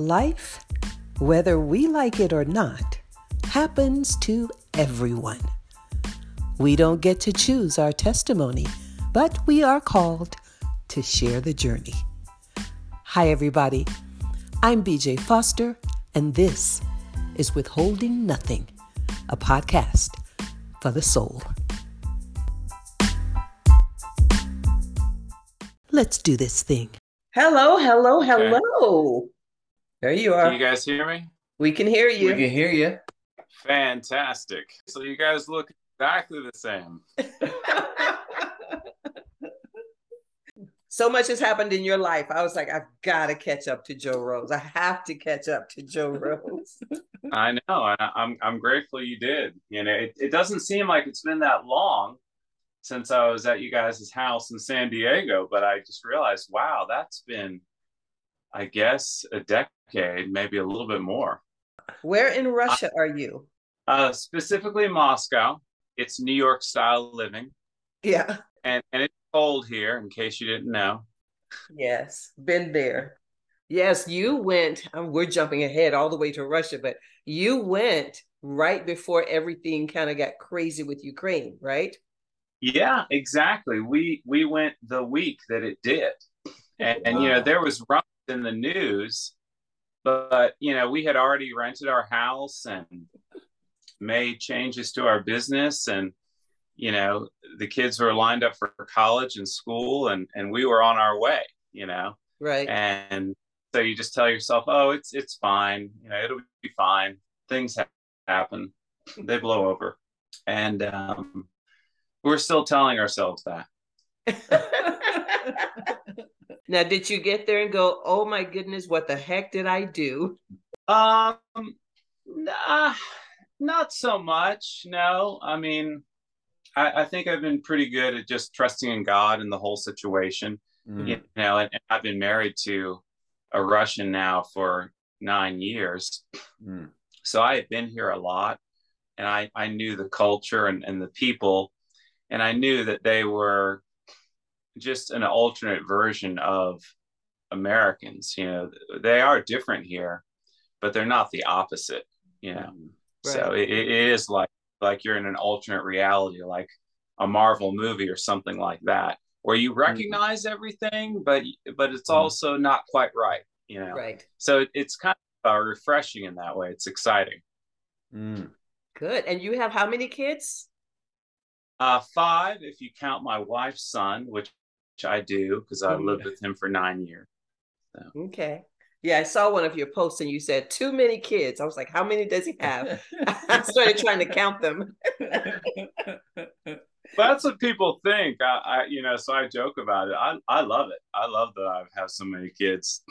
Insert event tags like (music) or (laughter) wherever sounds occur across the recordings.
Life, whether we like it or not, happens to everyone. We don't get to choose our testimony, but we are called to share the journey. Hi, everybody. I'm BJ Foster, and this is Withholding Nothing, a podcast for the soul. Let's do this thing. Hello, hello, hello. There you are. Can you guys hear me? We can hear you. We can hear you. Fantastic. So you guys look exactly the same. (laughs) so much has happened in your life. I was like, I've got to catch up to Joe Rose. I have to catch up to Joe (laughs) Rose. I know. I, I'm I'm grateful you did. You know, it, it doesn't seem like it's been that long since I was at you guys' house in San Diego, but I just realized, wow, that's been, I guess, a decade, maybe a little bit more. Where in Russia are you? Uh, specifically Moscow. It's New York style living. Yeah. And and it's cold here, in case you didn't know. Yes, been there. Yes, you went. Um, we're jumping ahead all the way to Russia, but you went right before everything kind of got crazy with Ukraine, right? Yeah, exactly. We we went the week that it did, and, and you know there was in the news, but you know we had already rented our house and made changes to our business, and you know the kids were lined up for college and school, and and we were on our way. You know, right? And so you just tell yourself, oh, it's it's fine. You know, it'll be fine. Things happen. They blow over, and um, we're still telling ourselves that. (laughs) (laughs) now, did you get there and go, oh my goodness, what the heck did I do? Um, nah, not so much. No, I mean, I, I, think I've been pretty good at just trusting in God in the whole situation. Mm. You know, and, and, I've been married to a Russian now for nine years. Mm. So I had been here a lot and I, I knew the culture and, and the people and I knew that they were just an alternate version of Americans. You know, they are different here, but they're not the opposite. You know, right. so it, it is like like you're in an alternate reality, like a Marvel movie or something like that, where you mm-hmm. recognize mm-hmm. everything, but but it's mm-hmm. also not quite right. You know, right? So it's kind of uh, refreshing in that way. It's exciting. Mm. Good. And you have how many kids? Uh, five, if you count my wife's son, which, which I do because I lived with him for nine years. So. Okay. Yeah, I saw one of your posts and you said too many kids. I was like, how many does he have? (laughs) (laughs) I started trying to count them. (laughs) That's what people think. I, I, you know, so I joke about it. I, I love it. I love that I have so many kids.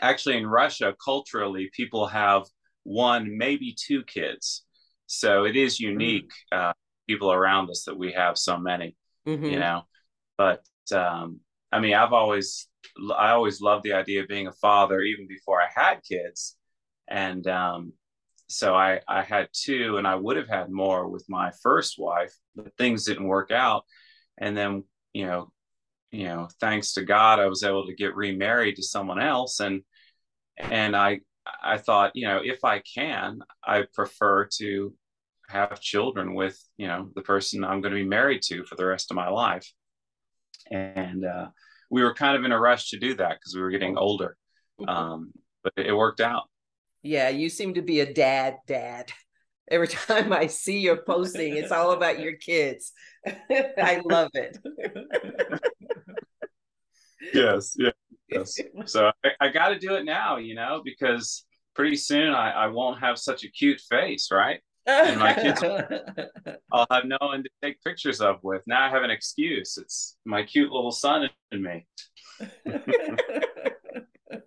Actually, in Russia, culturally, people have one, maybe two kids. So it is unique. Mm. Uh, people around us that we have so many, mm-hmm. you know. But um, I mean, I've always I always loved the idea of being a father even before I had kids, and um, so I I had two, and I would have had more with my first wife, but things didn't work out, and then you know, you know, thanks to God, I was able to get remarried to someone else, and and I I thought, you know, if I can, I prefer to have children with you know the person i'm going to be married to for the rest of my life and uh, we were kind of in a rush to do that because we were getting older um, but it worked out. Yeah you seem to be a dad dad. Every (laughs) time i see your posting it's all about your kids. (laughs) I love it. Yes yeah, yes. (laughs) So i, I got to do it now you know because pretty soon I, I won't have such a cute face right and my kids (laughs) I'll have no one to take pictures of with. Now I have an excuse. It's my cute little son and me. (laughs)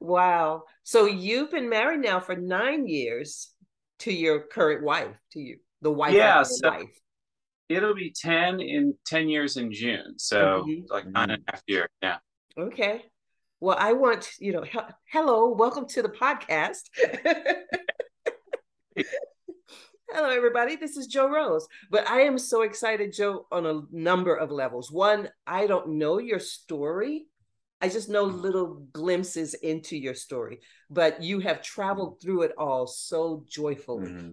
wow. So you've been married now for nine years to your current wife, to you, the wife yeah, so wife. It'll be 10 in 10 years in June. So mm-hmm. like nine and a half years. Yeah. Okay. Well, I want, you know, he- hello, welcome to the podcast. (laughs) (laughs) Hello, everybody. This is Joe Rose. But I am so excited, Joe, on a number of levels. One, I don't know your story. I just know little glimpses into your story, but you have traveled through it all so joyfully. Mm-hmm.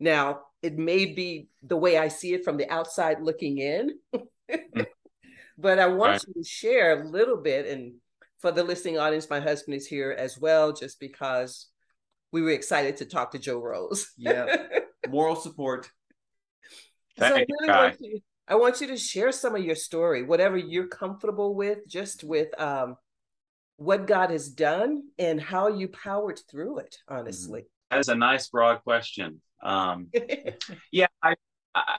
Now, it may be the way I see it from the outside looking in, mm. (laughs) but I want right. you to share a little bit. And for the listening audience, my husband is here as well, just because we were excited to talk to Joe Rose. yeah, (laughs) moral support. so I really want you, I want you to share some of your story, whatever you're comfortable with, just with um, what God has done and how you powered through it. Honestly, that is a nice broad question. Um, (laughs) yeah, I, I,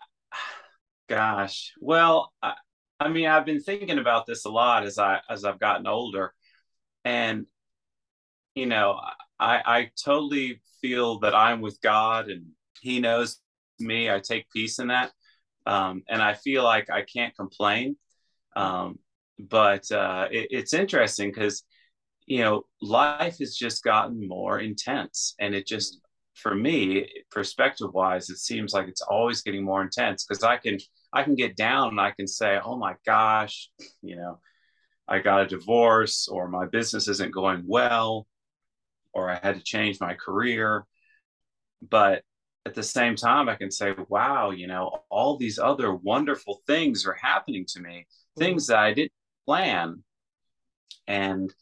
gosh, well, I, I mean, I've been thinking about this a lot as I as I've gotten older, and you know, I I totally feel that I'm with God and He knows me. I take peace in that, um, and I feel like I can't complain. Um, but uh, it, it's interesting because you know life has just gotten more intense, and it just for me, perspective wise, it seems like it's always getting more intense because I can I can get down and I can say, oh my gosh, you know, I got a divorce or my business isn't going well or I had to change my career. But at the same time, I can say, wow, you know, all these other wonderful things are happening to me, mm-hmm. things that I didn't plan. And,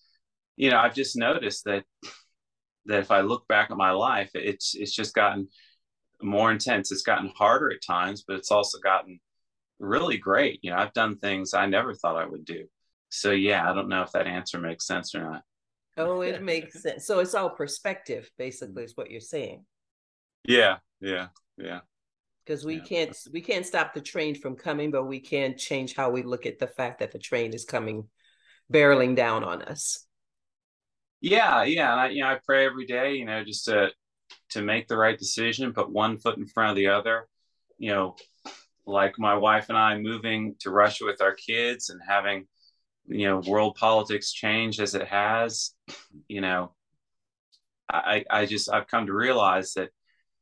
you know, I've just noticed that that if I look back at my life, it's it's just gotten more intense. It's gotten harder at times, but it's also gotten really great. You know, I've done things I never thought I would do. So yeah, I don't know if that answer makes sense or not. Oh, it (laughs) makes sense. So it's all perspective, basically, is what you're saying. Yeah, yeah, yeah. Because we yeah. can't we can't stop the train from coming, but we can change how we look at the fact that the train is coming barreling down on us yeah yeah and I, you know i pray every day you know just to to make the right decision put one foot in front of the other you know like my wife and i moving to russia with our kids and having you know world politics change as it has you know i i just i've come to realize that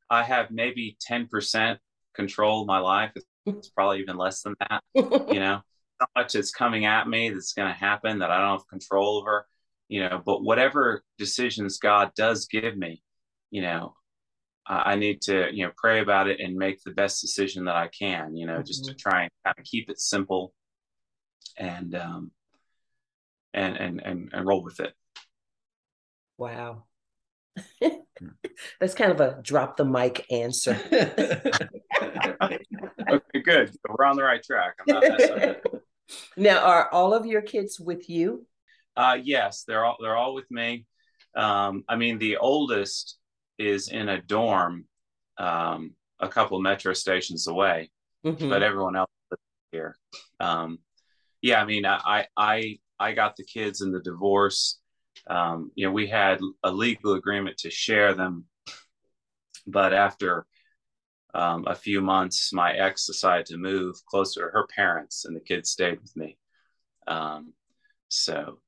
i have maybe 10% control of my life it's probably even less than that you know (laughs) so much that's coming at me that's going to happen that i don't have control over you know but whatever decisions god does give me you know I, I need to you know pray about it and make the best decision that i can you know mm-hmm. just to mm-hmm. try and kind of keep it simple and um and and and, and roll with it. Wow. (laughs) That's kind of a drop the mic answer. (laughs) Okay good. We're on the right track. (laughs) Now are all of your kids with you? Uh, yes, they're all they're all with me. Um, I mean, the oldest is in a dorm um, a couple metro stations away, mm-hmm. but everyone else is here. Um, yeah, I mean, I I I got the kids in the divorce. Um, you know, we had a legal agreement to share them, but after um, a few months, my ex decided to move closer to her parents, and the kids stayed with me. Um, so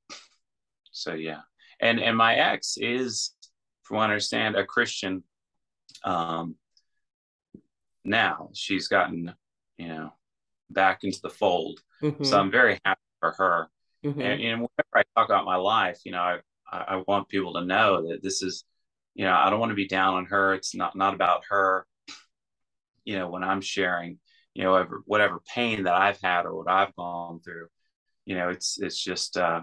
so yeah and and my ex is from what i understand a christian um now she's gotten you know back into the fold mm-hmm. so i'm very happy for her mm-hmm. and, and whenever i talk about my life you know I, I want people to know that this is you know i don't want to be down on her. It's not not about her. You know when i'm sharing you know whatever, whatever pain that i've had or what i've gone through you know it's it's just uh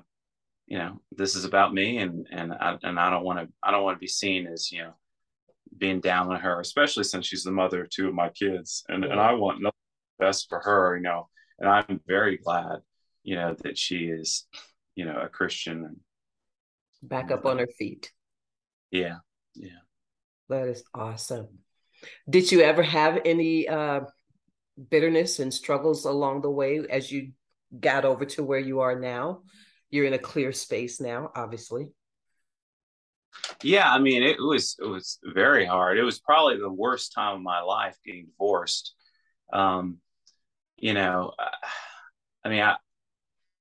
you know this is about me and and I, and I don't want to I don't want to be seen as you know being down on her especially since she's the mother of two of my kids. And and I want nothing best for her you know and I'm very glad you know that she is you know a Christian back up on her feet yeah yeah that is awesome did you ever have any uh bitterness and struggles along the way as you got over to where you are now you're in a clear space now, obviously. Yeah, I mean, it was it was very hard. It was probably the worst time of my life getting divorced. Um, you know, I mean, I,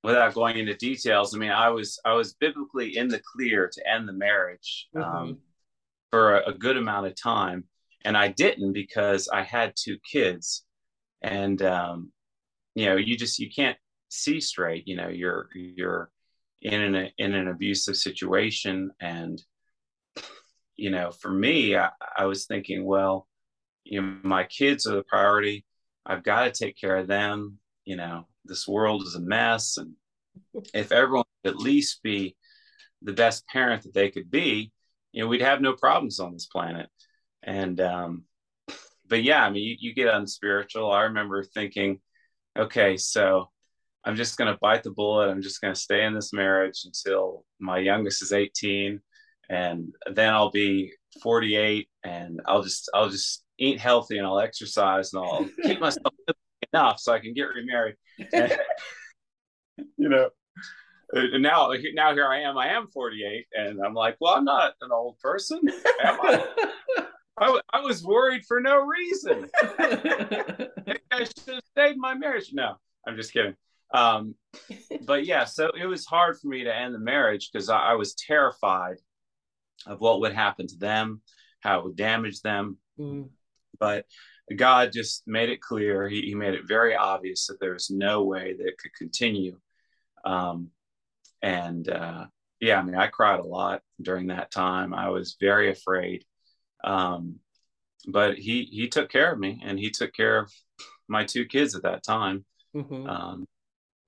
without going into details, I mean, I was I was biblically in the clear to end the marriage um, mm-hmm. for a, a, good amount of time, and I didn't because I had two kids, and um, you know, you just you can't see straight. You know, you're you're in an in an abusive situation and you know for me I, I was thinking well you know my kids are the priority i've got to take care of them you know this world is a mess and if everyone could at least be the best parent that they could be you know we'd have no problems on this planet. And um but yeah i mean you, you get unspiritual. I remember thinking okay so i'm just going to bite the bullet. I'm just going to stay in this marriage until my youngest is 18 and then i'll be 48 and i'll just i'll just eat healthy and i'll exercise and i'll keep myself (laughs) enough so i can get remarried and, (laughs) you know and now now here i am i am 48 and i'm like well i'm not an old person am i (laughs) I, I was worried for no reason. I should have stayed in my marriage. No, I'm just kidding. Um, but yeah, so it was hard for me to end the marriage because I, I, was terrified of what would happen to them, how it would damage them. Mm. But God just made it clear. He, he, made it very obvious that there was no way that it could continue. Um, and uh, yeah, I mean, I cried a lot during that time. I was very afraid. Um, but he he took care of me, and he took care of my two kids at that time. Mm-hmm. Um,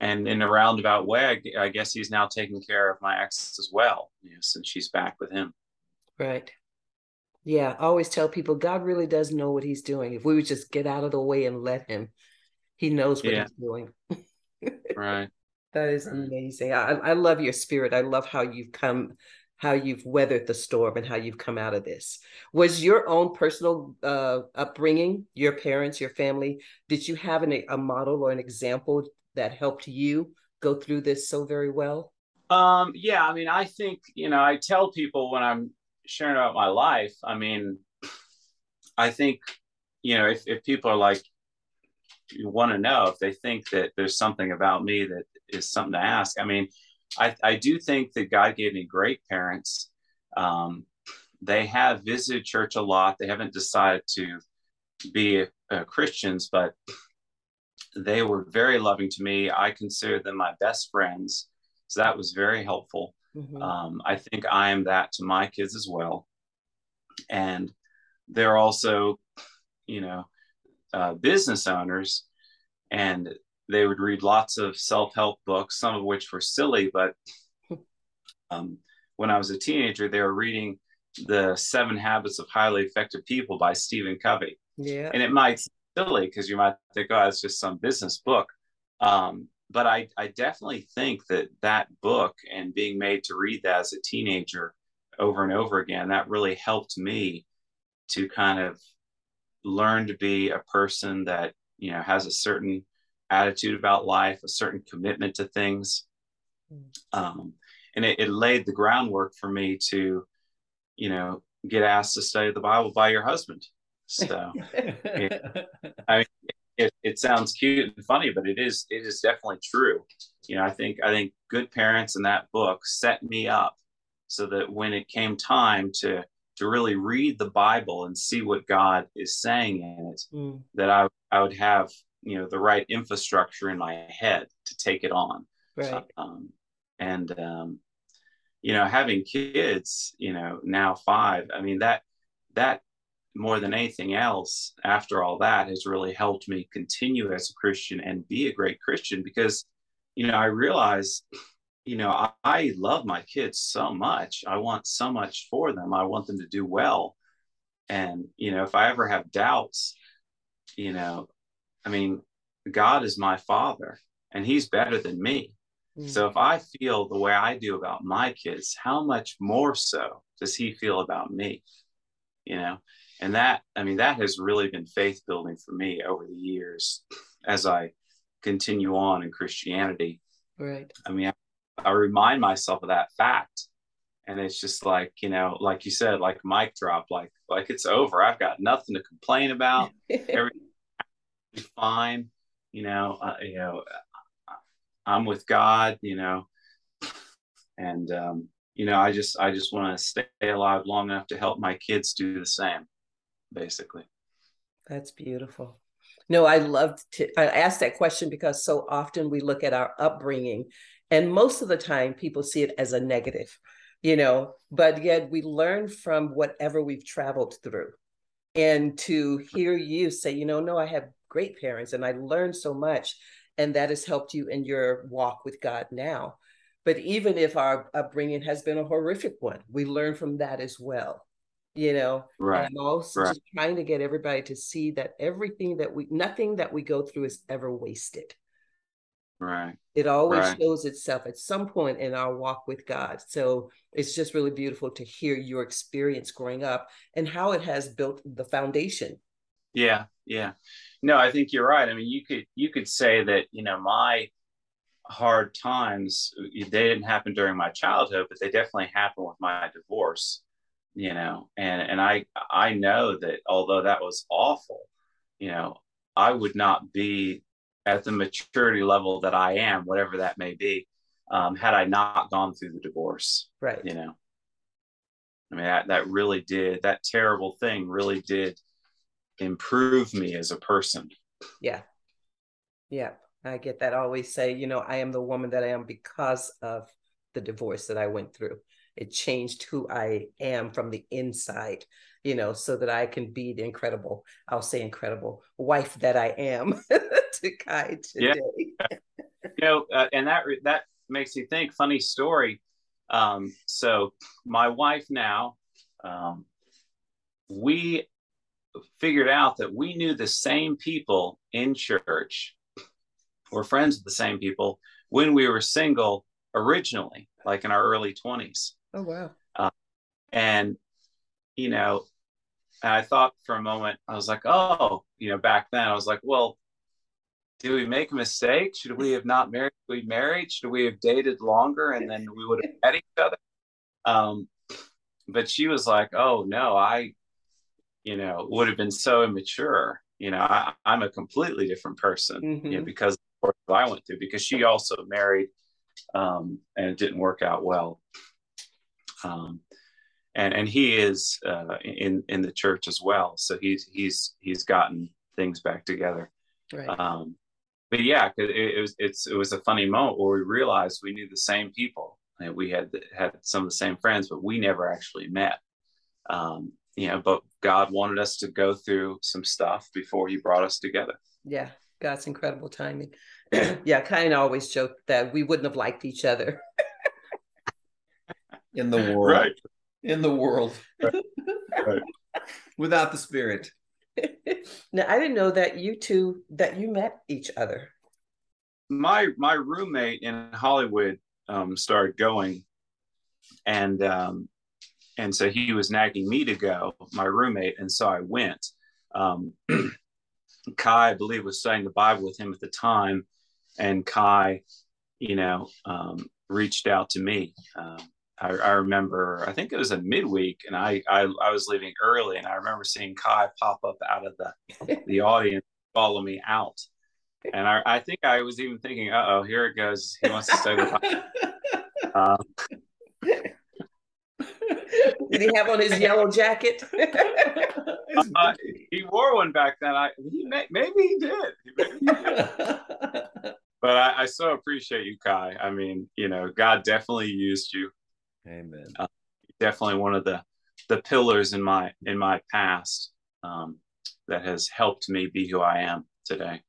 and in a roundabout way, I, I, guess he's now taking care of my ex as well, you know, since she's back with him. Right. Yeah, I always tell people God really does know what He's doing. If we would just get out of the way and let Him, He knows what yeah. He's doing. (laughs) right. That is amazing. I, I love your spirit. I love how you've come how you've weathered the storm and how you've come out of this. Was your own personal uh, upbringing, your parents, your family, did you have an, a model or an example that helped you go through this so very well? Um, yeah, I mean, I think, you know, I tell people when I'm sharing about my life, I mean, I think, you know, if, if people are like, you want to know if they think that there's something about me that is something to ask. I mean, I, I do think that God gave me great parents. Um, they have visited church a lot. They haven't decided to be uh, Christians, but they were very loving to me. I consider them my best friends. So that was very helpful. Mm-hmm. Um, I think I am that to my kids as well. And they're also, you know, uh, business owners. And they would read lots of self-help books, some of which were silly, but (laughs) um, when I was a teenager, they were reading the Seven Habits of Highly Effective People by Stephen Covey. Yeah. And it might silly because you might think, oh, it's just some business book. Um, but I, I definitely think that that book and being made to read that as a teenager over and over again, that really helped me to kind of learn to be a person that, you know, has a certain attitude about life, a certain commitment to things. Hmm. Um, and it, it, laid the groundwork for me to, you know, get asked to study the Bible by your husband. So, (laughs) it, I mean, it, it sounds cute and funny, but it is it is definitely true. You know, I think I think good parents in that book set me up so that when it came time to to really read the Bible and see what God is saying in it, mm. that I I would have you know the right infrastructure in my head to take it on right um, and um, you know having kids you know now five i mean that that more than anything else after all that has really helped me continue as a christian and be a great christian because you know i realize you know I, I love my kids so much i want so much for them i want them to do well and you know if i ever have doubts you know I mean, God is my father and he's better than me. Mm. So if I feel the way I do about my kids, how much more so does he feel about me? You know, and that, I mean, that has really been faith building for me over the years as I continue on in Christianity. Right. I mean, I, I remind myself of that fact. And it's just like, you know, like you said, like mic drop, like, like it's over. I've got nothing to complain about. (laughs) Everything fine. You know, uh, you know, I'm with God. You know, and um, you know, I just I just want to stay alive long enough to help my kids do the same, basically. That's beautiful. No, I loved to I asked that question because so often we look at our upbringing And most of the time, people see it as a negative, you know, but yet we learn from whatever we've traveled through. And to hear you say, you know, no, I have great parents and I learned so much, and that has helped you in your walk with God now. But even if our upbringing has been a horrific one, we learn from that as well. You know, right. and I'm also right. just trying to get everybody to see that everything that we, nothing that we go through is ever wasted. Right. It always right. shows itself at some point in our walk with God. So it's just really beautiful to hear your experience growing up and how it has built the foundation. Yeah, yeah. No, I think you're right. I mean, you could you could say that, you know, my hard times they didn't happen during my childhood, but they definitely happened with my divorce, you know. And and I I know that although that was awful, you know, I would not be at the maturity level that I am, whatever that may be, um, had I not gone through the divorce. Right. You know, I mean, that, that really did, that terrible thing really did improve me as a person. Yeah. Yeah. I get that. I always say, you know, I am the woman that I am because of the divorce that I went through. It changed who I am from the inside, you know, so that I can be the incredible, I'll say incredible wife that I am (laughs) to Kai today. Yeah. you know, uh, and that that makes you think. Funny story. Um, so my wife now, um, we figured out that we knew the same people in church. We're friends with the same people when we were single originally, like in our early twenties. Oh wow! Uh, and you know, I thought for a moment, I was like, oh, you know, back then I was like, well, did we make a mistake? Should we have not married? We married? Should we have dated longer and then we would have (laughs) met each other? Um, but she was like, oh no, I, you know, would have been so immature. You know, I, am a completely different person, mm-hmm. you know, because of what I went through. Because she also married, um, and it didn't work out well. Um, and and he is uh, in in the church as well, so he's he's he's gotten things back together. Right. Um, but yeah, it, it, was it's it was a funny moment where we realized we knew the same people. And we had had some of the same friends, but we never actually met. Um, you know, but God wanted us to go through some stuff before He brought us together. Yeah, God's incredible timing. (clears throat) yeah, kind of always joke that we wouldn't have liked each other (laughs) in the world. Right. In the world. Right. right. (laughs) Without the spirit. (laughs) now I didn't know that you two that you met each other. My my roommate in Hollywood um, started going, and um, and so he was nagging me to go, my roommate, and so I went. Um, (clears throat) Kai, I believe, was studying the Bible with him at the time, and Kai, you know, um, reached out to me. Um, I, I, remember, I think it was a midweek, and I, I, I was leaving early, and I remember seeing Kai pop up out of the (laughs) the audience, follow me out, and I, I think I was even thinking, "Uh oh, here it goes. He wants to stay the." (laughs) um, Did he have on his yellow jacket? (laughs) uh, he wore one back then. I he may, maybe he did. Maybe he did. but I, I, so appreciate you, Kai. I mean, you know, God definitely used you. Amen. Uh, definitely one of the the pillars in my in my past um, that has helped me be who I am today.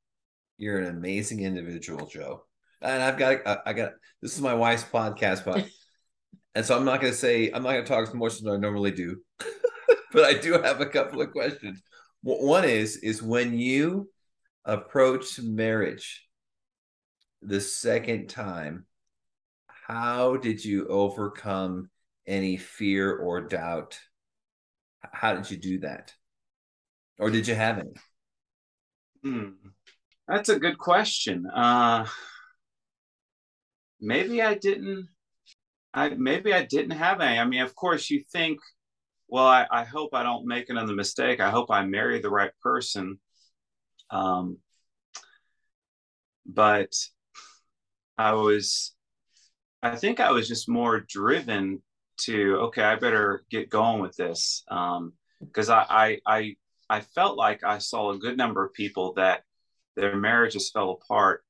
You're an amazing individual, Joe. And I've got I got this is my wife's podcast, but (laughs) and so I'm not going to say I'm not going to talk as much as I normally do, (laughs) but I do have a couple of questions. One is is when you approach marriage the second time how did you overcome any fear or doubt? How did you do that? Or did you have any? Hmm. That's a good question. Uh, maybe I didn't. I maybe I didn't have any. I mean, of course, you think, well, I, I hope I don't make another mistake. I hope I marry the right person. Um, but I was I think I was just more driven to okay, I better get going with this because um, I, I I I felt like I saw a good number of people that their marriages fell apart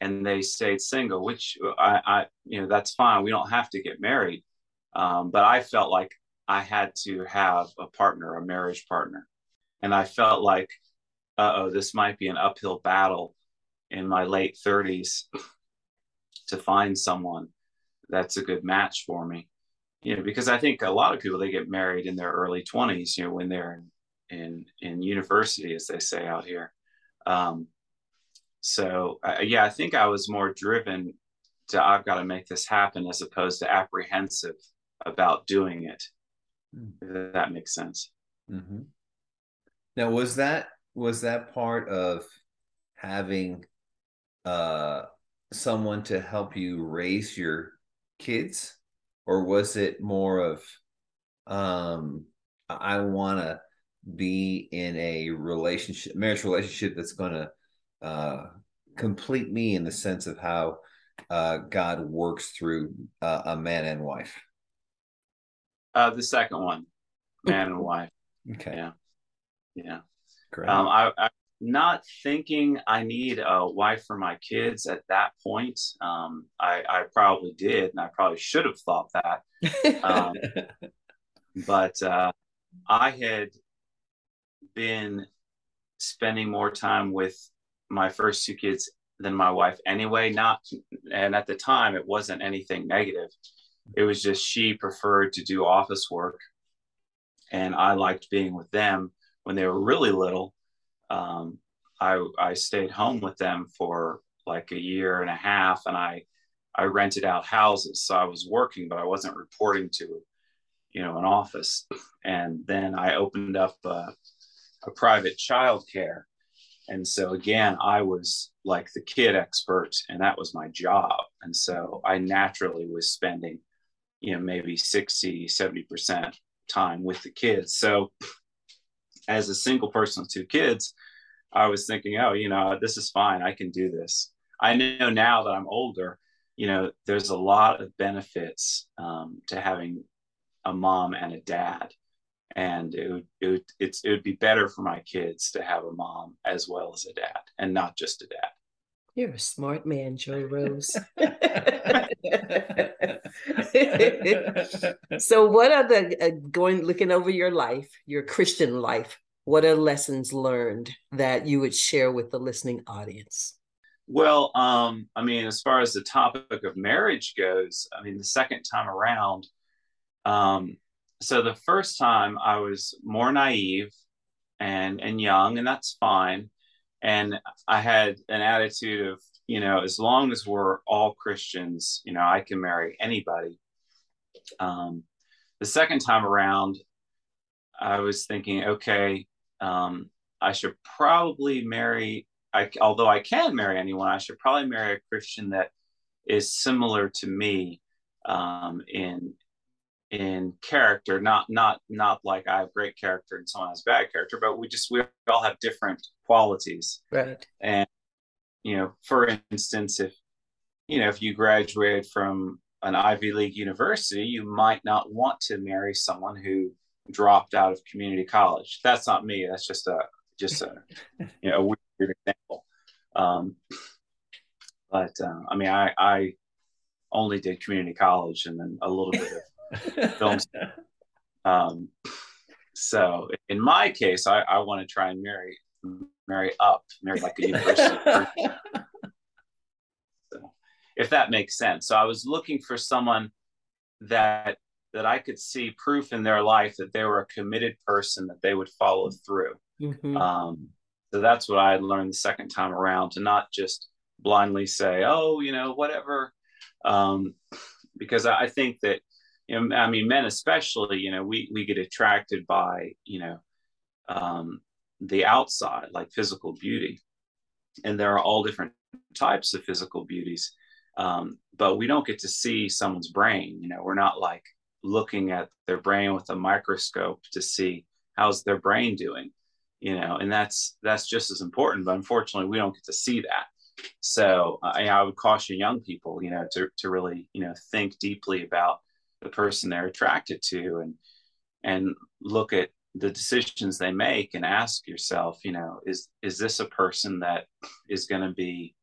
and they stayed single, which I, I you know, that's fine. We don't have to get married. Um, but I felt like I had to have a partner, a marriage partner. And I felt like, oh, this might be an uphill battle in my late 30s to find someone that's a good match for me. You know, because I think a lot of people they get married in their early 20s, you know, when they're in in, in university, as they say out here. Um, so uh, yeah, I think I was more driven to I've got to make this happen as opposed to apprehensive about doing it. Mm. that makes sense. Mm-hmm. Now, was that was that part of having uh, someone to help you raise your kids, or was it more of um, I want to be in a relationship, marriage relationship that's going to uh, complete me in the sense of how uh, God works through uh, a man and wife? Uh, the second one, man and (laughs) wife. Okay. Yeah. Yeah. Great. Um, I, am not thinking I need a wife for my kids at that point. Um, I, I probably did, and I probably should have thought that. Um, (laughs) but uh, I had been spending more time with my first two kids than my wife anyway. Not, and at the time, it wasn't anything negative. It was just she preferred to do office work, and I liked being with them when they were really little. Um, I I stayed home with them for like a year and a half, and I I rented out houses, so I was working, but I wasn't reporting to, you know, an office. And then I opened up a, a private childcare, and so again, I was like the kid expert, and that was my job. And so I naturally was spending you know maybe 60 70% time with the kids so as a single person with two kids i was thinking oh you know this is fine. I can do this. I know now that i'm older you know there's a lot of benefits um, to having a mom and a dad. And it would, it would it's it would be better for my kids to have a mom as well as a dad and not just a dad you're a smart man, Joe Rose. (laughs) (laughs) so, what are the uh, going looking over your life, your Christian life? What are lessons learned that you would share with the listening audience? Well, um, I mean, as far as the topic of marriage goes, I mean, the second time around, um, so the first time I was more naive and and young, and that's fine and I had an attitude of, you know, as long as we're all Christians, you know, I can marry anybody. Um, the second time around, I was thinking, okay, um, I should probably marry. I, although I can marry anyone, I should probably marry a Christian that is similar to me um, in in character not not not like i have great character and someone has bad character but we just we all have different qualities. Right. And you know for instance if you know if you graduated from an ivy league university you might not want to marry someone who dropped out of community college. That's not me. That's just a just a (laughs) you know a weird example. Um but uh, i mean i i only did community college and then a little bit of films. Um, so in my case, I, I want to try and marry marry up, marry like a university. (laughs) so, if that makes sense. So I was looking for someone that that I could see proof in their life that they were a committed person that they would follow through. Mm-hmm. Um, so that's what I had learned the second time around to not just blindly say, "Oh, you know, whatever," um, because I, I think that you know, I mean, men especially, you know, we we get attracted by, you know, um, the outside, like physical beauty, and there are all different types of physical beauties, um, but we don't get to see someone's brain. You know, we're not like looking at their brain with a microscope to see how's their brain doing. You know, and that's that's just as important. But unfortunately, we don't get to see that. So I, I would caution young people, you know, to to really, you know, think deeply about the person they're attracted to and and look at the decisions they make and ask yourself you know is is this a person that is going to be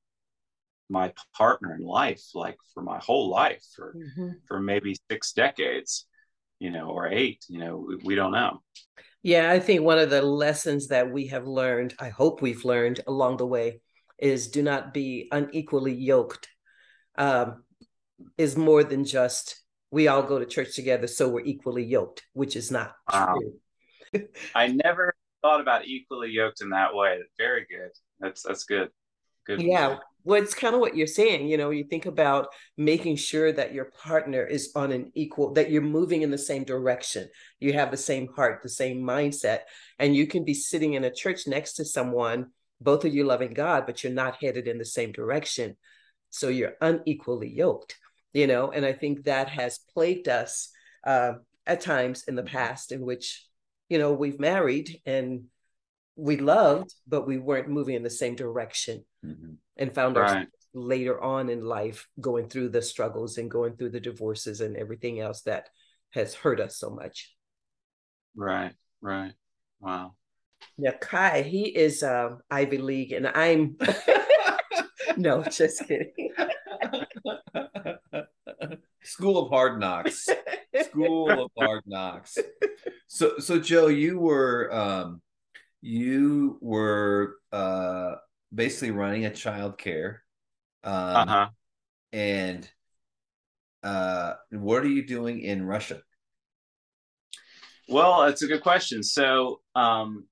my partner in life, like for my whole life, for Mm-hmm. for maybe six decades, you know, or eight. You know, we, we don't know. Yeah, I think one of the lessons that we have learned, I hope we've learned along the way, is do not be unequally yoked. Um, is more than just we all go to church together, so we're equally yoked, which is not Wow. true. (laughs) I never thought about equally yoked in that way. Very good. That's that's good. Good. Yeah, well, it's kind of what you're saying. You know, you think about making sure that your partner is on an equal, that you're moving in the same direction. You have the same heart, the same mindset, and you can be sitting in a church next to someone, both of you loving God, but you're not headed in the same direction. So you're unequally yoked, you know, and I think that has plagued us uh, at times in the past in which, you know, we've married and we loved, but we weren't moving in the same direction Mhm. and found Right. ourselves later on in life going through the struggles and going through the divorces and everything else that has hurt us so much. Right. Right. Wow. Now, Kai, he is um, Ivy League, and I'm (laughs) (laughs) no, just kidding. School of Hard Knocks. School of (laughs) Hard Knocks. So, so Joe, you were um, you were uh, basically running a child care, um, Uh huh. and uh, what are you doing in Russia? Well, that's a good question. So, um,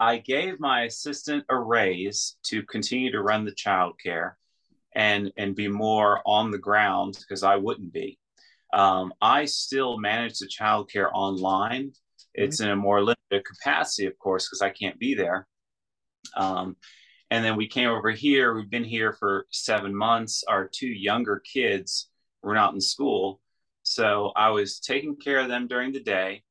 I gave my assistant a raise to continue to run the childcare and and be more on the ground because I wouldn't be. Um, I still manage the childcare online. It's in a more limited capacity, of course, because I can't be there. Um, and then we came over here. We've been here for seven months. Our two younger kids were not in school. So I was taking care of them during the day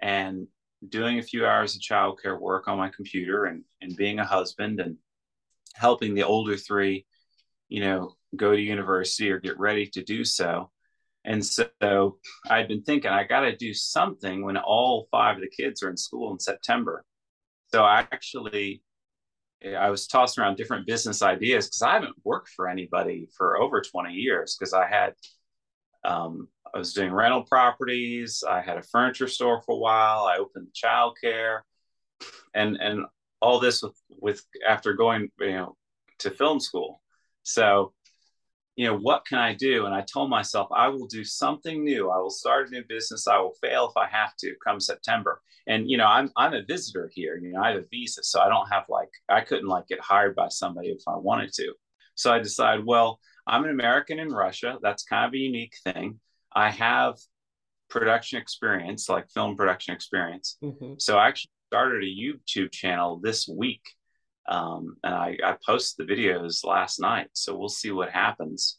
and doing a few hours of childcare work on my computer and, and being a husband and helping the older three, you know, go to university or get ready to do so. And so I'd been thinking, I got to do something when all five of the kids are in school in September. So I actually, I was tossing around different business ideas because I haven't worked for anybody for over 20 years because I had um, I was doing rental properties. I had a furniture store for a while. I opened childcare, and and all this with with after going you know to film school. So, you know, what can I do? And I told myself I will do something new. I will start a new business. I will fail if I have to come September. And you know, I'm I'm a visitor here. You know, I have a visa, so I don't have like I couldn't like get hired by somebody if I wanted to. So I decided, well, I'm an American in Russia. That's kind of a unique thing. I have production experience, like film production experience. Mhm. So I actually started a YouTube channel this week. Um, and I, I posted the videos last night. So we'll see what happens.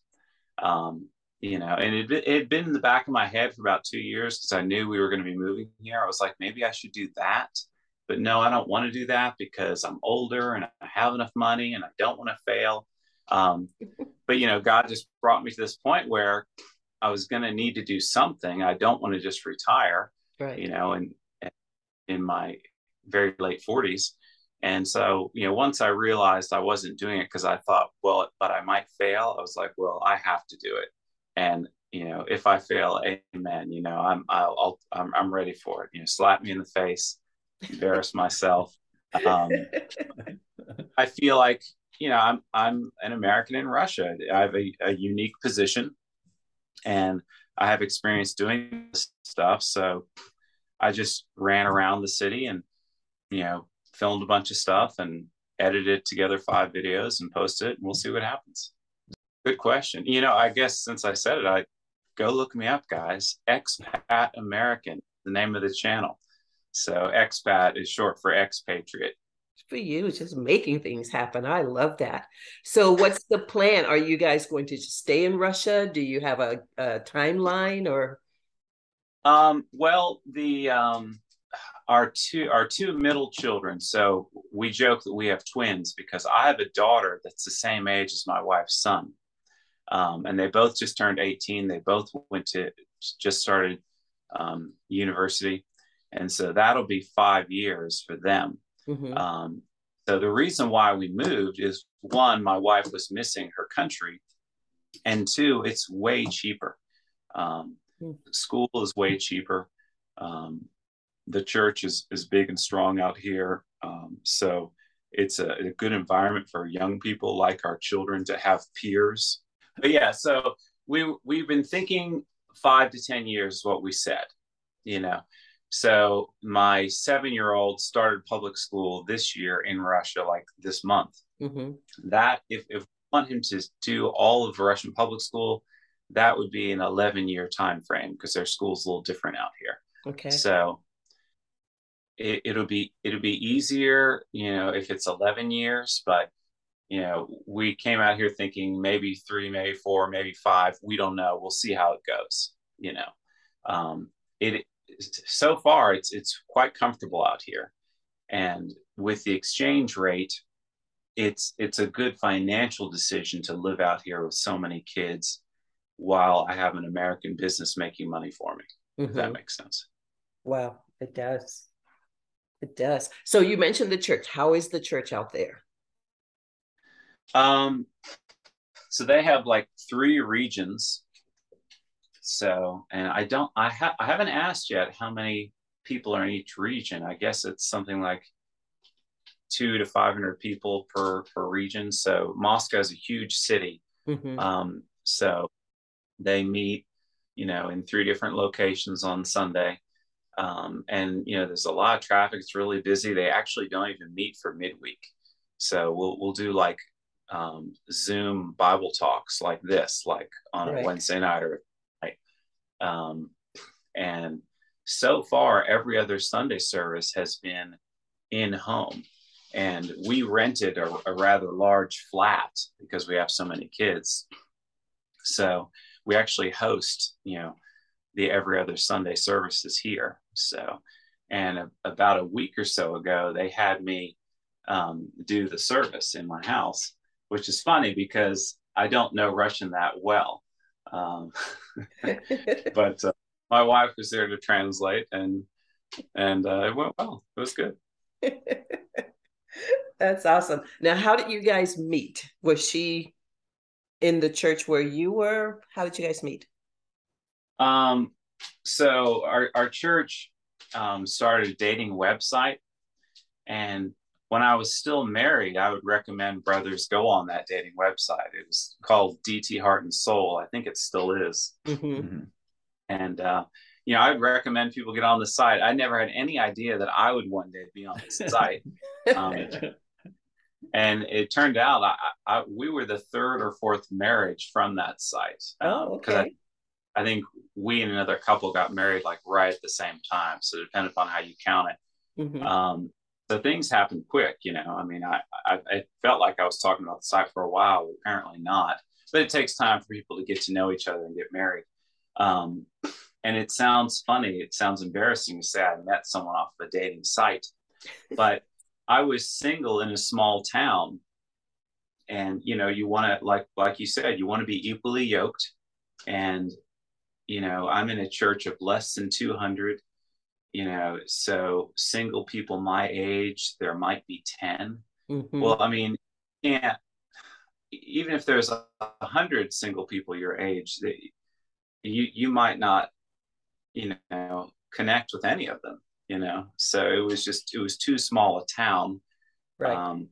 Um, you know, and it, it had been in the back of my head for about two years because I knew we were going to be moving here. I was like, maybe I should do that. But no, I don't want to do that because I'm older and I have enough money and I don't want to fail. Um, (laughs) but you know, God just brought me to this point where I was going to need to do something. I don't want to just retire, Right. you know, and in my very late 40s. And so, you know, once I realized I wasn't doing it because I thought, well, but I might fail, I was like, well, I have to do it. And you know, if I fail, amen. You know, I'm I'll, I'll I'm I'm ready for it. You know, slap me in the face, embarrass myself. Um, (laughs) I feel like you know I'm I'm an American in Russia. I have a, a unique position, and I have experience doing this stuff. So I just ran around the city and you know filmed a bunch of stuff and edited together five videos and posted it, and we'll see what happens. Good question. You know, I guess since I said it, I go look me up, guys. Expat American, the name of the channel. So expat is short for expatriate. For you, just making things happen. I love that. So, what's the plan? Are you guys going to just stay in Russia? Do you have a, a timeline or? Um, well, the um, our two our two middle children. So we joke that we have twins because I have a daughter that's the same age as my wife's son, um, and they both just turned eighteen. They both went to just started um, university, and so that'll be five years for them. Mhm. Um, so the reason why we moved is one, my wife was missing her country, and two, it's way cheaper. Um, mm. School is way cheaper. Um, the church is is big and strong out here, um, so it's a, a, good environment for young people like our children to have peers. But yeah, so we we've been thinking five to ten years what we said, you know. So my seven year old started public school this year in Russia, like this month. Mm-hmm. That if if we want him to do all of Russian public school, that would be an 11 year time frame because their school's a little different out here. Okay. So it, it'll be it'll be easier, you know, if it's 11 years, but you know, we came out here thinking maybe three, maybe four, maybe five. We don't know. We'll see how it goes. You know, um, it so far it's it's quite comfortable out here, and with the exchange rate, it's it's a good financial decision to live out here with so many kids, while I have an American business making money for me. Mm-hmm. If that mm-hmm. makes sense. Wow, it does. It does. So you mentioned the church. How is the church out there? Um, so they have like three regions. So, and I don't, I have, I haven't asked yet how many people are in each region. I guess it's something like two to 500 people per, per region. So Moscow is a huge city. Mm-hmm. Um, so they meet, you know, in three different locations on Sunday. Um, and you know, there's a lot of traffic. It's really busy. They actually don't even meet for midweek. So we'll we'll do like um, Zoom Bible talks like this, like on right. a Wednesday night or night. Um, and so far, every other Sunday service has been in home. And we rented a, a rather large flat because we have so many kids. So we actually host, you know, the every other Sunday services here. So, and a, about a week or so ago, they had me um, do the service in my house which is funny because I don't know Russian that well. Um, (laughs) but uh, my wife was there to translate, and and uh, it went well. It was good. (laughs) That's awesome. Now, how did you guys meet? Was she in the church where you were? How did you guys meet? Um, so our our church um, started a dating website, and when I was still married, I would recommend brothers go on that dating website. It was called DT Heart and Soul. I think it still is. Mm-hmm. mm-hmm. And, uh, you know, I'd recommend people get on the site. I never had any idea that I would one day be on this (laughs) site. Um, and it turned out I, I, we were the third or fourth marriage from that site. Um, oh, okay. I, think we and another couple got married like right at the same time. So depending upon how you count it. Mm-hmm. Um, so things happen quick, you know. I mean, I, I, I felt like I was talking about the site for a while, but apparently not. But it takes time for people to get to know each other and get married. Um, and it sounds funny, it sounds embarrassing to say I met someone off of a dating site, but I was single in a small town. And you know, you want to like like you said, you want to be equally yoked. And you know, I'm in a church of less than 200 you know so single people my age there might be 10 mm-hmm. well i mean yeah even if there's a hundred single people your age they, you you might not you know connect with any of them you know? So it was just it was too small a town right. um,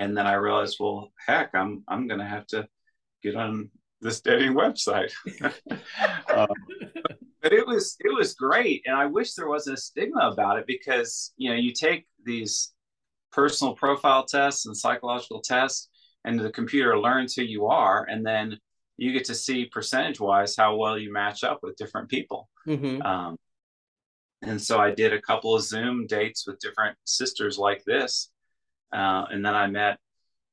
and then i realized well heck i'm i'm gonna have to get on this dating website um, (laughs) but it was it was great and i wish there wasn't a stigma about it because you know you take these personal profile tests and psychological tests and the computer learns who you are and then you get to see percentage wise how well you match up with different people mm-hmm. um, and so i did a couple of zoom dates with different sisters like this uh, and then i met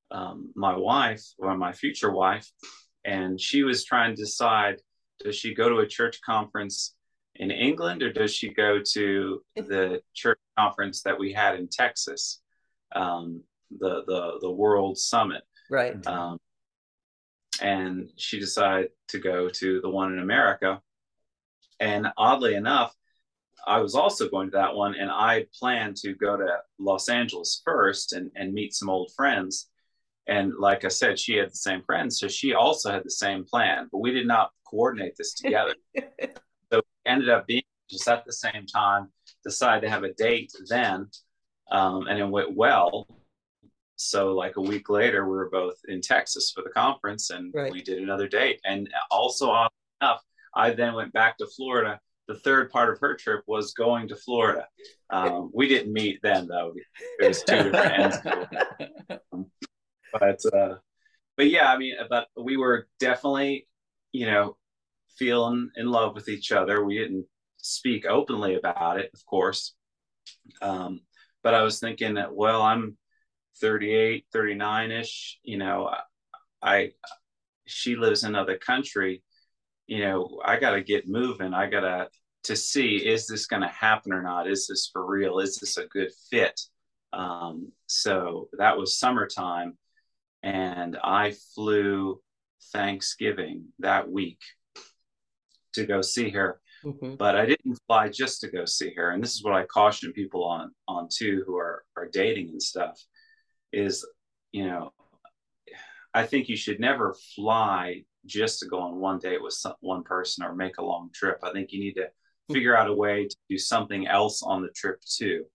um, my wife or my future wife and she was trying to decide does she go to a church conference in England or does she go to the church conference that we had in Texas, um, the the the World Summit? Right. Um, and she decided to go to the one in America. And oddly enough, I was also going to that one, and I planned to go to Los Angeles first and, and meet some old friends. And like I said, she had the same friends, so she also had the same plan, but we did not coordinate this (laughs) together. so we ended up being just at the same time, decided to have a date then, um, and it went well. So like a week later, we were both in Texas for the conference, and right. we did another date. And also, odd enough, I then went back to Florida. The third part of her trip was going to Florida. Um, we didn't meet then, though. It was two different ends. (laughs) but uh, but yeah, I mean, but we were definitely, you know, feeling in love with each other. We didn't speak openly about it, of course. Um, but I was thinking that, well, I'm 38, 39 ish, you know, I, she lives in another country, you know, I got to get moving. I got to, to see, is this going to happen or not? Is this for real? Is this a good fit? Um, so that was summertime and I flew Thanksgiving that week to go see her. Mm-hmm. But I didn't fly just to go see her. And this is what I caution people on on too who are are dating and stuff is, you know, I think you should never fly just to go on one date with some, one person or make a long trip. I think you need to mm-hmm. figure out a way to do something else on the trip too,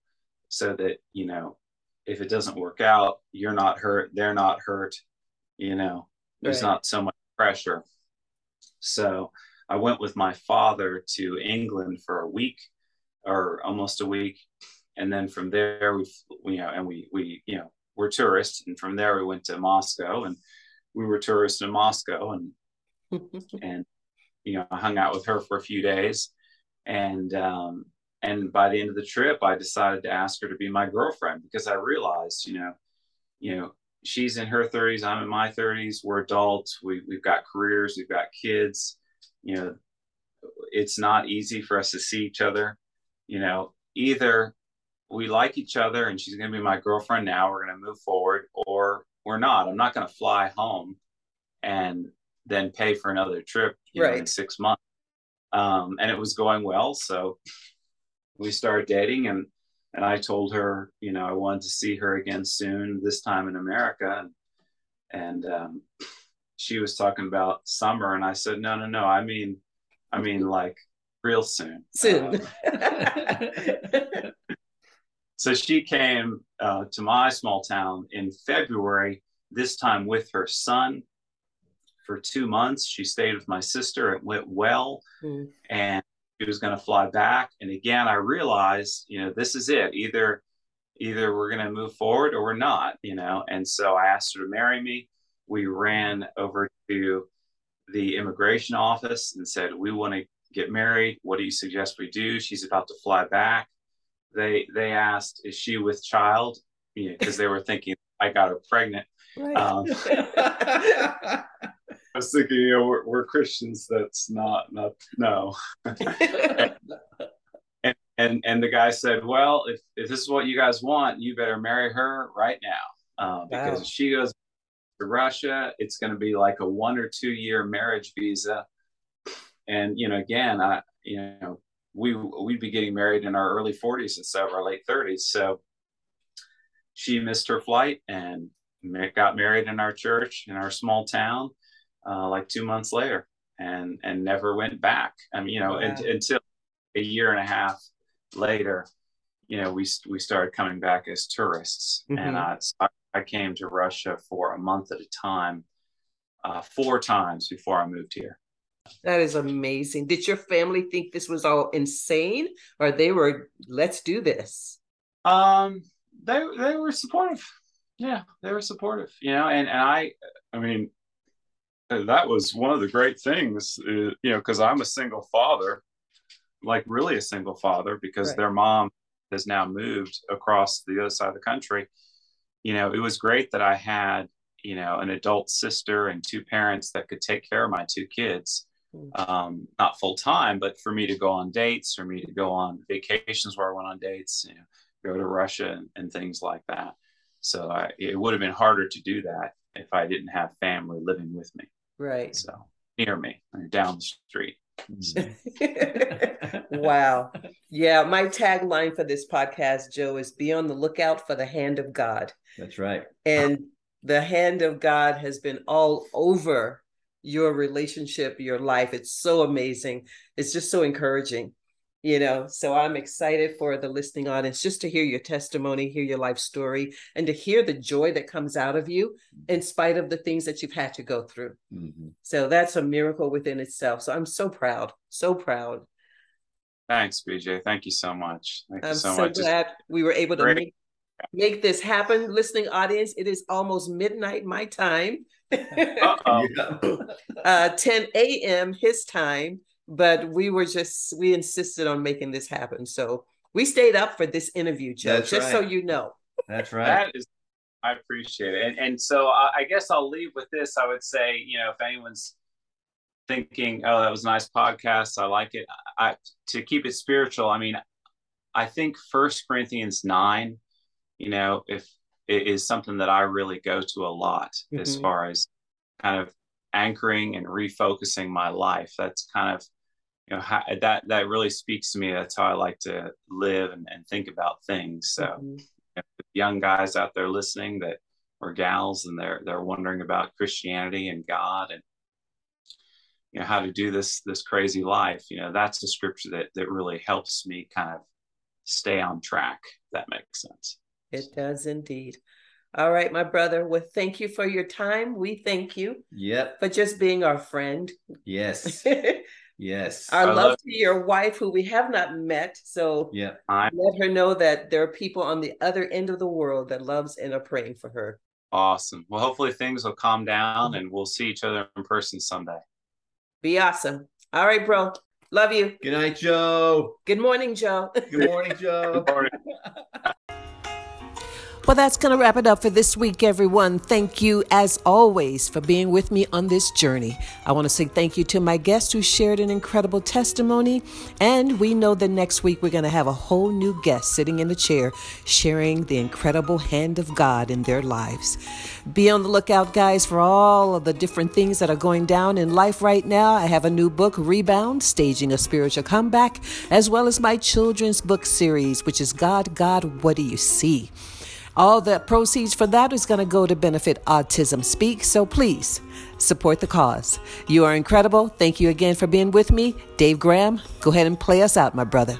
so that you know if it doesn't work out, you're not hurt, they're not hurt, you know, there's right. not so much pressure. So I went with my father to England for a week or almost a week. And then from there, we, you know, and we, we, you know, we're tourists. And from there, we went to Moscow and we were tourists in Moscow and, (laughs) and, you know, I hung out with her for a few days. And, um, and by the end of the trip i decided to ask her to be my girlfriend because i realized you know you know she's in her 30s i'm in my 30s we're adults we, we've got careers we've got kids. You know it's not easy for us to see each other. You know either we like each other and she's going to be my girlfriend now we're going to move forward or we're not. I'm not going to fly home and then pay for another trip right. know, in six months. Um, and it was going well so we started dating and and I told her, you know, I wanted to see her again soon, this time in America. And, and um, she was talking about summer, and I said, no, no, no. I mean, I mean, like real soon. Soon. Um, so she came uh, to my small town in February, this time with her son for two months. She stayed with my sister. It went well. Mm. And was going to fly back. And again, I realized, you know, this is it. Either either we're going to move forward or we're not, you know. And so I asked her to marry me. We ran over to the immigration office and said, "We want to get married. What do you suggest we do?" She's about to fly back. They they asked, "Is she with child?" You know, because they were thinking I got her pregnant. Right. Um, (laughs) I was thinking, you know, we're, we're Christians. That's not, not, no. (laughs) and, and, and the guy said, well, if, if this is what you guys want, you better marry her right now. Uh, because wow. if she goes to Russia, it's going to be like a one or two year marriage visa. And, you know, again, I, you know, we, we'd be getting married in our early 40s instead of our late 30s. So she missed her flight and got married in our church in our small town uh, like two months later and and never went back. I mean, you know, yeah. and, until a year and a half later, you know, we we started coming back as tourists, mm-hmm. and I I came to Russia for a month at a time, uh, four times before I moved here. That is amazing. Did your family think this was all insane, or they were, let's do this? Um, they they were supportive. Yeah, they were supportive. You know, and and I, I mean, that was one of the great things, uh, you know, because I'm a single father, like really a single father, because right. their mom has now moved across the other side of the country. You know, it was great that I had, you know, an adult sister and two parents that could take care of my two kids. Hmm. Um, not full time, but for me to go on dates, for me to go on vacations where I went on dates, you know, go to Russia and, and things like that. So I, it would have been harder to do that if I didn't have family living with me. Right. So near me or down the street. (laughs) wow. Yeah, my tagline for this podcast, Joe, is be on the lookout for the hand of God. That's right. And the hand of God has been all over your relationship, your life. It's so amazing. It's just so encouraging, you know. So I'm excited for the listening audience just to hear your testimony, hear your life story, and to hear the joy that comes out of you in spite of the things that you've had to go through. Mm-hmm. So that's a miracle within itself. So I'm so proud, so proud. Thanks, BJ. Thank you so much. Thank I'm you so, so much. glad we were able to make, make this happen. Listening audience, it is almost midnight my time. (laughs) (laughs) uh, 10 a.m. his time, but we were just we insisted on making this happen. So we stayed up for this interview, Joe. That's just right. so you know. That's right. That is, I appreciate it. And and so I, I guess I'll leave with this. I would say, you know, if anyone's thinking, oh, that was a nice podcast, I like it. I to keep it spiritual. I mean, I think First Corinthians nine, you know, if it is something that I really go to a lot mm-hmm. as far as kind of anchoring and refocusing my life. That's kind of you know how, that that really speaks to me. That's how I like to live and, and think about things. So mm-hmm. young guys out there listening that or gals and they're they're wondering about Christianity and God and you know how to do this this crazy life you know that's a scripture that that really helps me kind of stay on track that makes sense it does indeed. All right, my brother. Well, thank you for your time. We thank you. Yep. For just being our friend. Yes. (laughs) yes. Our love, love, to your wife, who we have not met. So yeah, let her know that there are people on the other end of the world that loves and are praying for her. Awesome. Well, hopefully things will calm down and we'll see each other in person someday. Be awesome. All right, bro. Love you. Good night, Joe. Good morning, Joe. Good morning, Joe. (laughs) Good morning. (laughs) Well, that's going to wrap it up for this week, everyone. Thank you, as always, for being with me on this journey. I want to say thank you to my guest who shared an incredible testimony. And we know that next week we're going to have a whole new guest sitting in the chair sharing the incredible hand of God in their lives. Be on the lookout, guys, for all of the different things that are going down in life right now. I have a new book, Rebound Staging a Spiritual Comeback, as well as my children's book series, which is God, God, What Do You See? All the proceeds for that is going to go to benefit Autism Speak. So please support the cause. You are incredible. Thank you again for being with me. Dave Graham, go ahead and play us out, my brother.